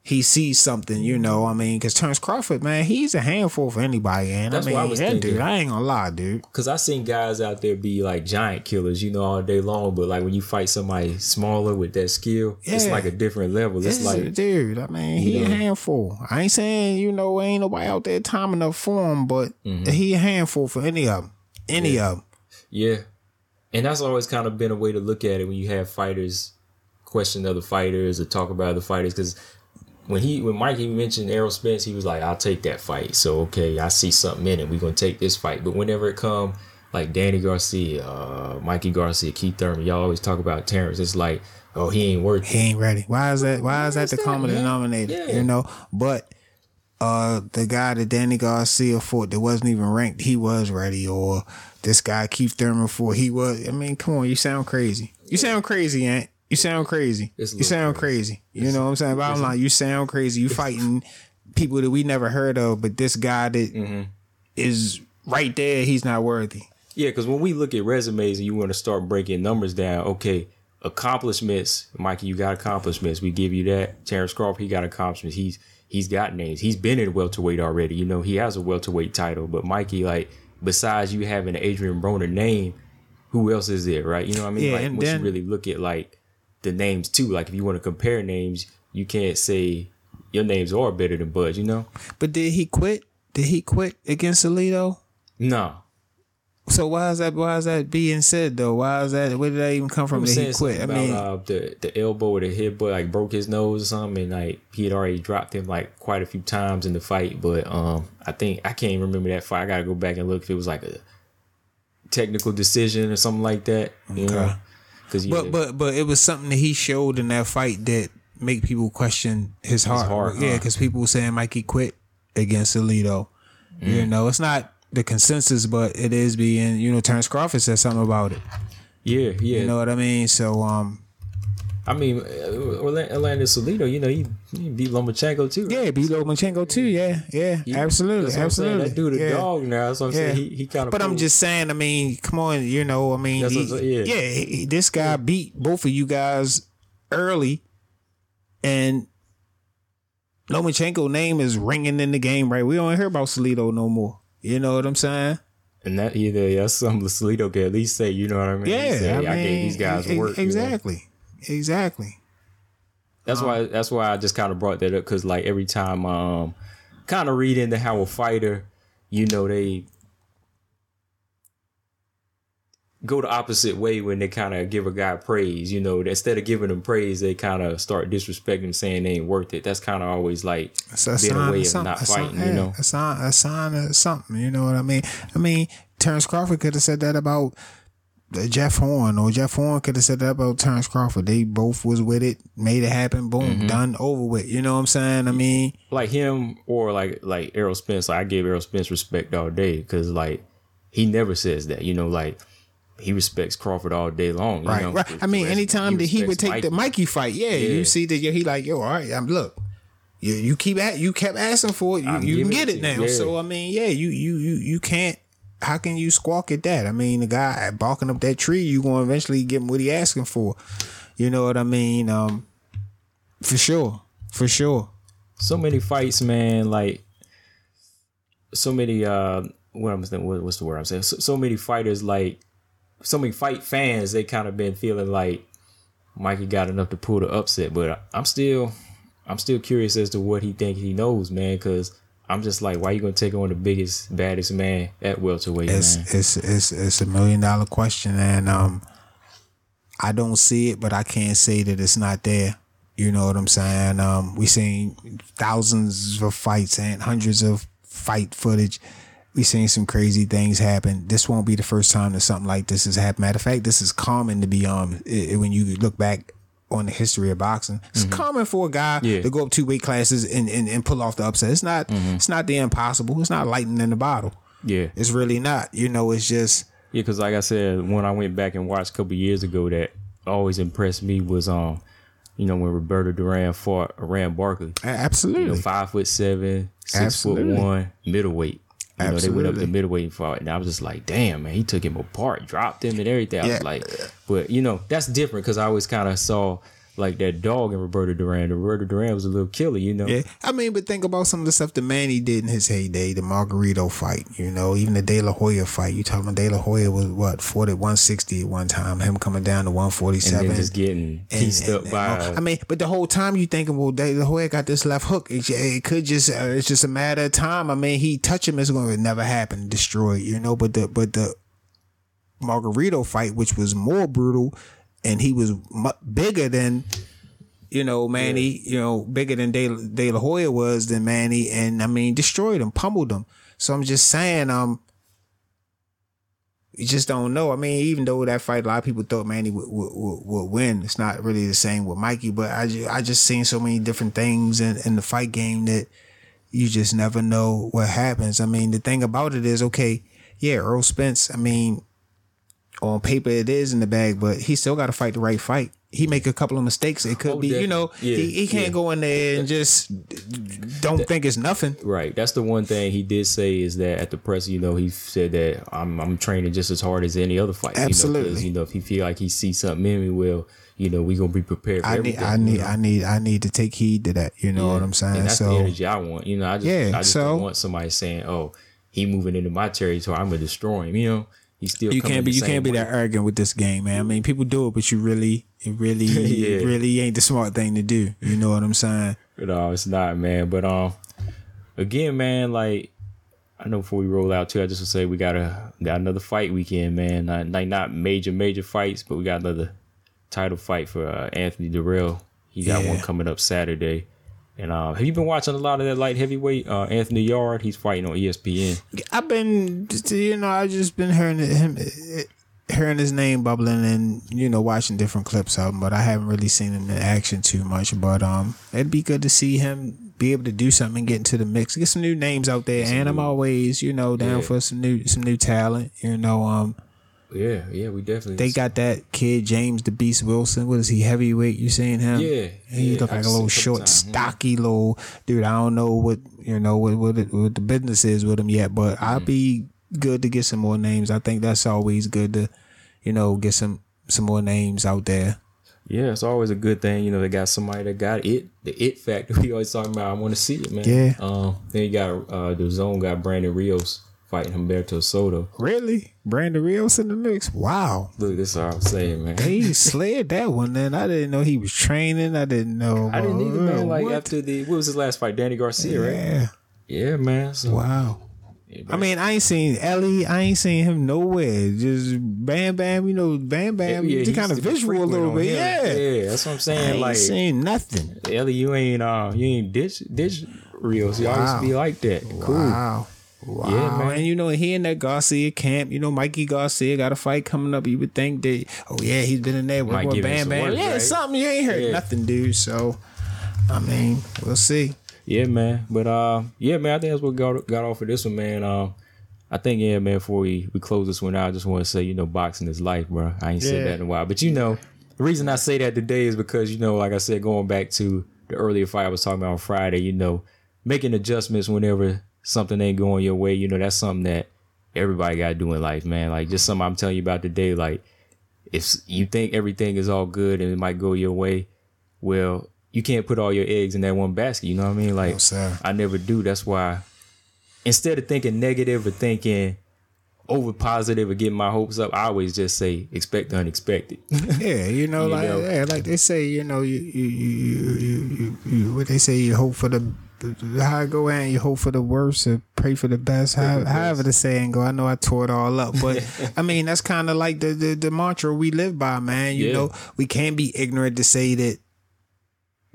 he sees something. You know, I mean, because Terrence Crawford, man, he's a handful for anybody. And That's I what mean, I was thinking. dude, I ain't gonna lie, dude. Cause I seen guys out there be like giant killers, you know, all day long. But like when you fight somebody smaller with that skill, it's like a different level. It's This like dude, I mean, he a handful. I ain't saying you know ain't nobody out there time enough for him, but Mm-hmm. he a handful for any of them. Any of them. Yeah. And that's always kind of been a way to look at it when you have fighters question other fighters or talk about other fighters. Because when he when Mikey mentioned Errol Spence, he was like, "I'll take that fight." So okay, I see something in it. We're gonna take this fight. But whenever it come like Danny Garcia, uh, Mikey Garcia, Keith Thurman, y'all always talk about Terrence. It's like, oh, he ain't worth He ain't ready. Why is that? Why is that the common denominator? Yeah. You know, but uh the guy that Danny Garcia fought that wasn't even ranked, he was ready. Or this guy Keith Thurman fought, he was. I mean, come on, you sound crazy. You sound crazy, Aunt. You sound crazy. You sound crazy. You know what I'm saying? Bottom line, you sound crazy. You fighting people that we never heard of, but this guy that is Mm-hmm. right there, he's not worthy. Yeah, because when we look at resumes and you want to start breaking numbers down, okay, accomplishments, Mikey, you got accomplishments. We give you that. Terrence Crawford, he got accomplishments. He's he's got names. He's been in welterweight already. You know, he has a welterweight title. But Mikey, like, besides you having an Adrian Broner name, who else is there, right? You know what I mean? Yeah, like and once then- you really look at like the names too, like if you want to compare names, you can't say your names are better than Bud, you know? But did he quit? Did he quit against Salido? No. So why is that? Why is that being said though? Why is that? Where did that even come from? That he quit? I mean, uh, the the elbow or the headbutt like broke his nose or something, and like he had already dropped him like quite a few times in the fight. But um, I think I can't remember that fight. I gotta go back and look if it was like a technical decision or something like that. You know, Because but but but it was something that he showed in that fight that make people question his heart. heart, yeah, huh? because people were saying Mikey quit against Salido. Mm. You know, it's not the consensus, but it is being. You know, Terrence Crawford said something about it. yeah, yeah. You know what I mean? So um, I mean, uh, Orlando, Salido, you know, he, he beat Lomachenko too. right? yeah, beat Lomachenko too. Yeah, yeah, absolutely, that's what I'm saying. absolutely. That dude a yeah. dog now. That's what I'm saying. He, he kind of. But I'm just saying. I mean, come on. You know. I mean, he- yeah. yeah. he- This guy beat both of you guys early, and Lomachenko name is ringing in the game. Right. We don't hear about Salido no more. You know what I'm saying? and that either that's something Salido can at least say. You know what I mean? Yeah. say, I mean, I gave these guys work. you know? Exactly. That's why. That's why I just kind of brought that up because like every time, um, kind of read into how a fighter, you know, they go the opposite way when they kind of give a guy praise. You know, instead of giving them praise, they kind of start disrespecting saying they ain't worth it. That's kind of always like It's a sign way of not sign, fighting. yeah, You know, a sign, a sign of something. You know what I mean? I mean, Terrence Crawford could have said that about Jeff Horn, or Jeff Horn could have said that about Terrence Crawford. They both was with it, made it happen. Boom, Mm-hmm. done, over with. You know what I'm saying? I mean, like him or like like Errol Spence. Like I give Errol Spence respect all day because like he never says that. You know, like. He respects Crawford all day long. You right, know? right. I mean, anytime that he would take the Mikey. Mikey fight, yeah, Yeah. you see that yeah, he like, yo, all right, I'm look. You, you keep at you kept asking for it. You, you can get it it now. yeah. So I mean, yeah, you you you you can't. How can you squawk at that? I mean, the guy barking up that tree, you gonna eventually get what he asking for. You know what I mean? Um, for sure, for sure. so many fights, man. Like so many. uh What I'm saying, what's the word I'm saying? So, so many fighters, like so many fight fans, they kind of been feeling like Mikey got enough to pull the upset. But I'm still, I'm still curious as to what he think he knows, man. Because I'm just like, why you gonna take on the biggest, baddest man at welterweight, It's man? it's it's it's a million dollar question, and um, I don't see it, but I can't say that it's not there. You know what I'm saying? Um, we seen thousands of fights and hundreds of fight footage. We seen some crazy things happen. This won't be the first time that something like this has happened. Matter of fact, this is common to be um i- i- when you look back on the history of boxing. It's common for a guy Yeah. to go up two weight classes and, and, and pull off the upset. It's not it's not the impossible. It's not lightning in the bottle. Yeah, It's really not. You know, it's just Yeah, because like I said, when I went back and watched a couple years ago, that always impressed me was um, you know, when Roberto Duran fought Iran Barkley. absolutely. You know, five foot seven, six Absolutely. foot one, middleweight. You know, they went up the Absolutely. middleweight and fought, and I was just like, damn, man, he took him apart, dropped him and everything. I Yeah. was like, but you know, that's different because I always kind of saw like that dog in Roberto Duran. Roberto Duran was a little killer, you know. yeah, I mean, but think about some of the stuff that Manny did in his heyday, the Margarito fight, you know, even the De La Hoya fight. You talking about De La Hoya was what, fought at 160 at one time, him coming down to and 147. then just getting And- pieced and- up by. I mean, but the whole time you thinking, well, De La Hoya got this left hook. It, it could just, uh, it's just a matter of time. I mean, he touch him, it's going to never happen, destroy, you know. But the, but the Margarito fight, which was more brutal, and he was bigger than, you know, Manny, you know, bigger than De, De La Hoya was than Manny, and I mean, destroyed him, pummeled him. So I'm just saying, um, you just don't know. I mean, even though that fight, a lot of people thought Manny would, would, would, would win. It's not really the same with Mikey, but I just, I just seen so many different things in, in the fight game that you just never know what happens. I mean, the thing about it is, okay, yeah, Errol Spence, I mean, on paper it is in the bag, but he still got to fight the right fight. He make a couple of mistakes. It could Oh, be, you know, definitely. he, he can't yeah. go in there and just don't think it's nothing. Right. That's the one thing he did say is that at the press, you know, he said that I'm I'm training just as hard as any other fight. Absolutely. You know, you know if he feel like he sees something in me, well, you know, we gonna be prepared for I need, everything. I you need, know? I need, I need to take heed to that. You know what I'm saying? And that's so the energy I want. You know, I just Yeah, I just so- want somebody saying, "Oh, he moving into my territory, I'm gonna destroy him." You know, He's still You can't be you can't be way. that arrogant with this game, man. I mean, people do it, but you really, it really, Yeah. it really ain't the smart thing to do. You know what I'm saying? No, it's not, man. But um, again, man, like I know before we roll out too, I just want to say we got a got another fight weekend, man. Not not major major fights, but we got another title fight for uh, Anthony Dirrell. He got Yeah. one coming up Saturday. And uh, have you been watching a lot of that light heavyweight? Uh, Anthony Yarde, he's fighting on ESPN. I've been, you know, I just been hearing him, hearing his name bubbling and you know watching different clips of him, but I haven't really seen him in action too much. But um, it'd be good to see him be able to do something and get into the mix, get some new names out there. And I'm always, you know, down Yeah. for some new some new talent. You know, um, Yeah, yeah, we definitely. they got that kid James the Beast Wilson. What is he heavyweight? You seeing him? Yeah, He yeah, look like I've a little seen him a couple short, times. stocky little dude. I don't know what you know what what, it, what the business is with him yet, but I'll Mm-hmm. be good to get some more names. I think that's always good to, you know, get some some more names out there. Yeah, it's always a good thing. You know, they got somebody that got it, the it factor. We always talking about. I want to see it, man. Yeah. Um. Then you got uh the DAZN got Brandon Rios fighting Humberto Soto. Really, Brandon Rios in the mix? Wow. Look, this is what I'm saying, man. He slid that one. Then I didn't know he was training. I didn't know. I didn't either, man. Like What? after the what was his last fight? Danny Garcia, right? yeah. Yeah, man. So, Wow. I mean, I ain't seen Ellie. I ain't seen him nowhere. Just Bam Bam, you know, Bam Bam. yeah, just kind of used to be visual a little bit. him. Yeah. yeah. That's what I'm saying. I ain't like seen nothing. Ellie, you ain't uh, you ain't ditch ditch Rios. Y'all used to be like that. Cool. Wow. Wow. Yeah, man. And you know, he in that Garcia camp, you know, Mikey Garcia got a fight coming up. You would think that, oh yeah, he's been in there Might with Bam Bam. work, yeah, right? something you ain't heard Yeah. nothing, dude. So, I mean, we'll see. Yeah, man. But uh, yeah, man. I think that's what got got off of this one, man. Um, I think yeah, man. Before we we close this one out, I just want to say, you know, boxing is life, bro. I ain't said that in a while, but you know, the reason I say that today is because you know, like I said, going back to the earlier fight I was talking about on Friday, you know, making adjustments whenever something ain't going your way. You know, that's something that everybody got to do in life, man. Like just something I'm telling you about today. Like if you think everything is all good and it might go your way, well, you can't put all your eggs in that one basket. You know what I mean? Like No. I never do. That's why instead of thinking negative or thinking over positive or getting my hopes up, I always just say expect the unexpected. Yeah, you know, You like know. yeah, like they say, you know, you you you you, you, you, you what they say, you hope for the how it go and you hope for the worst and pray for the best. How, the however the saying go, I know I tore it all up, but I mean that's kind of like the, the the mantra we live by, man. You Yeah. know, we can't be ignorant to say that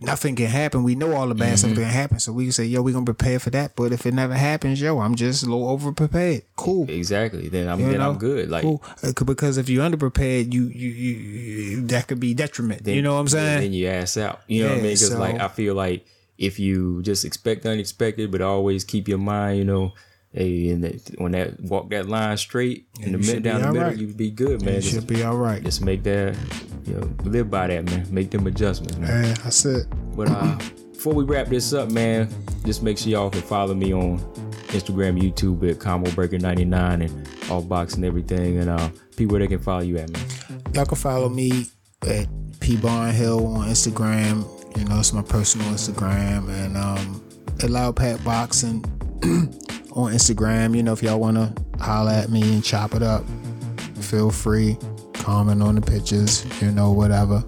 nothing can happen. We know all the bad stuff Mm-hmm. can happen, so we can say, yo, we're gonna prepare for that. But if it never happens, yo, I'm just a little over prepared. Cool. exactly. Then I'm You then know? I'm good. Like Cool. Uh, because if you're underprepared, you, you you you that could be detriment. then, you know what I'm saying? Then you ass out. You know what I mean? Because so- like I feel like if you just expect the unexpected, but always keep your mind, you know. Hey, and that, when that walk that line straight in the you mid down the middle, right. you be good, man. it Just, should be all right. just make that, you know, live by that, man. Make them adjustments, man. Yeah, that's it. But uh, before we wrap this up, man, just make sure y'all can follow me on Instagram, YouTube at Combo Breaker 99 and all box and everything. And uh, people where they can follow you at, man. Y'all can follow me at P Barnhill on Instagram. You know, it's my personal Instagram, and um, at Loud Pat Boxing on Instagram. You know, if y'all wanna holler at me and chop it up, feel free. Comment on the pictures. You know, whatever.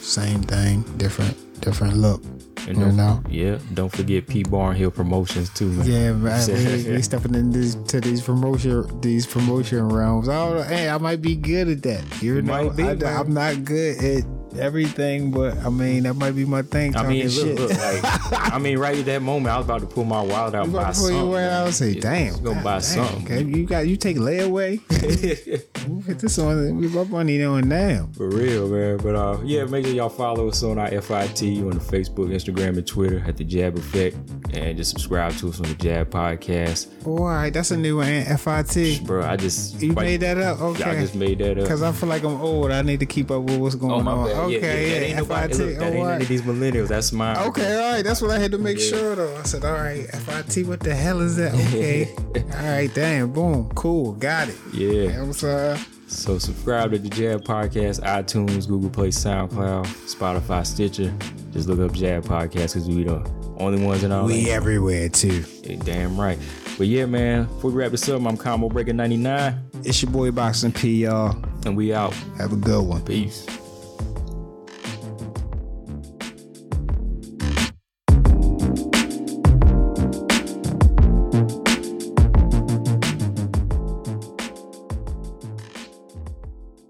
Same thing, different, different look. And You know. yeah, don't forget P Barnhill Promotions too, man. Yeah, man, we, we stepping into these promotion these promotion realms. Oh, hey, I might be good at that. You know, might be, I, am not good at everything, but I mean that might be my thing. I mean, shit. look, look, like, I mean, right at that moment, I was about to pull my wallet out You about to pull your something. way out and say, "Damn, gonna buy damn, something. Okay, you got you take layaway. put this on. We my money on now. For real, man. But uh, yeah, make sure y'all follow us on our FIT on the Facebook, Instagram, and Twitter at the Jab Effect, and just subscribe to us on the Jab Podcast, Oh, all right, that's a new one. FIT. bro. I just You made that up, Okay, I just made that up. Cause I feel like I'm old. I need to keep up with what's going Oh my on. Yeah, Okay, yeah, yeah, that ain't nobody, FIT. look, that oh, ain't none of these millennials. That's mine. Okay, all right. That's what I had to make Yeah. sure though. I said, all right, FIT, what the hell is that? Okay. all right, damn, boom, cool, got it. Yeah. I'm sorry. Uh, so subscribe to the Jab Podcast, iTunes, Google Play, SoundCloud, Spotify, Stitcher. Just look up Jab Podcast because we the only ones in all. We everywhere too. Yeah, damn right. But yeah, man, before we wrap this up, I'm Combo Breaker 99. It's your boy Boxing P, y'all. And we out. Have a good one. Peace.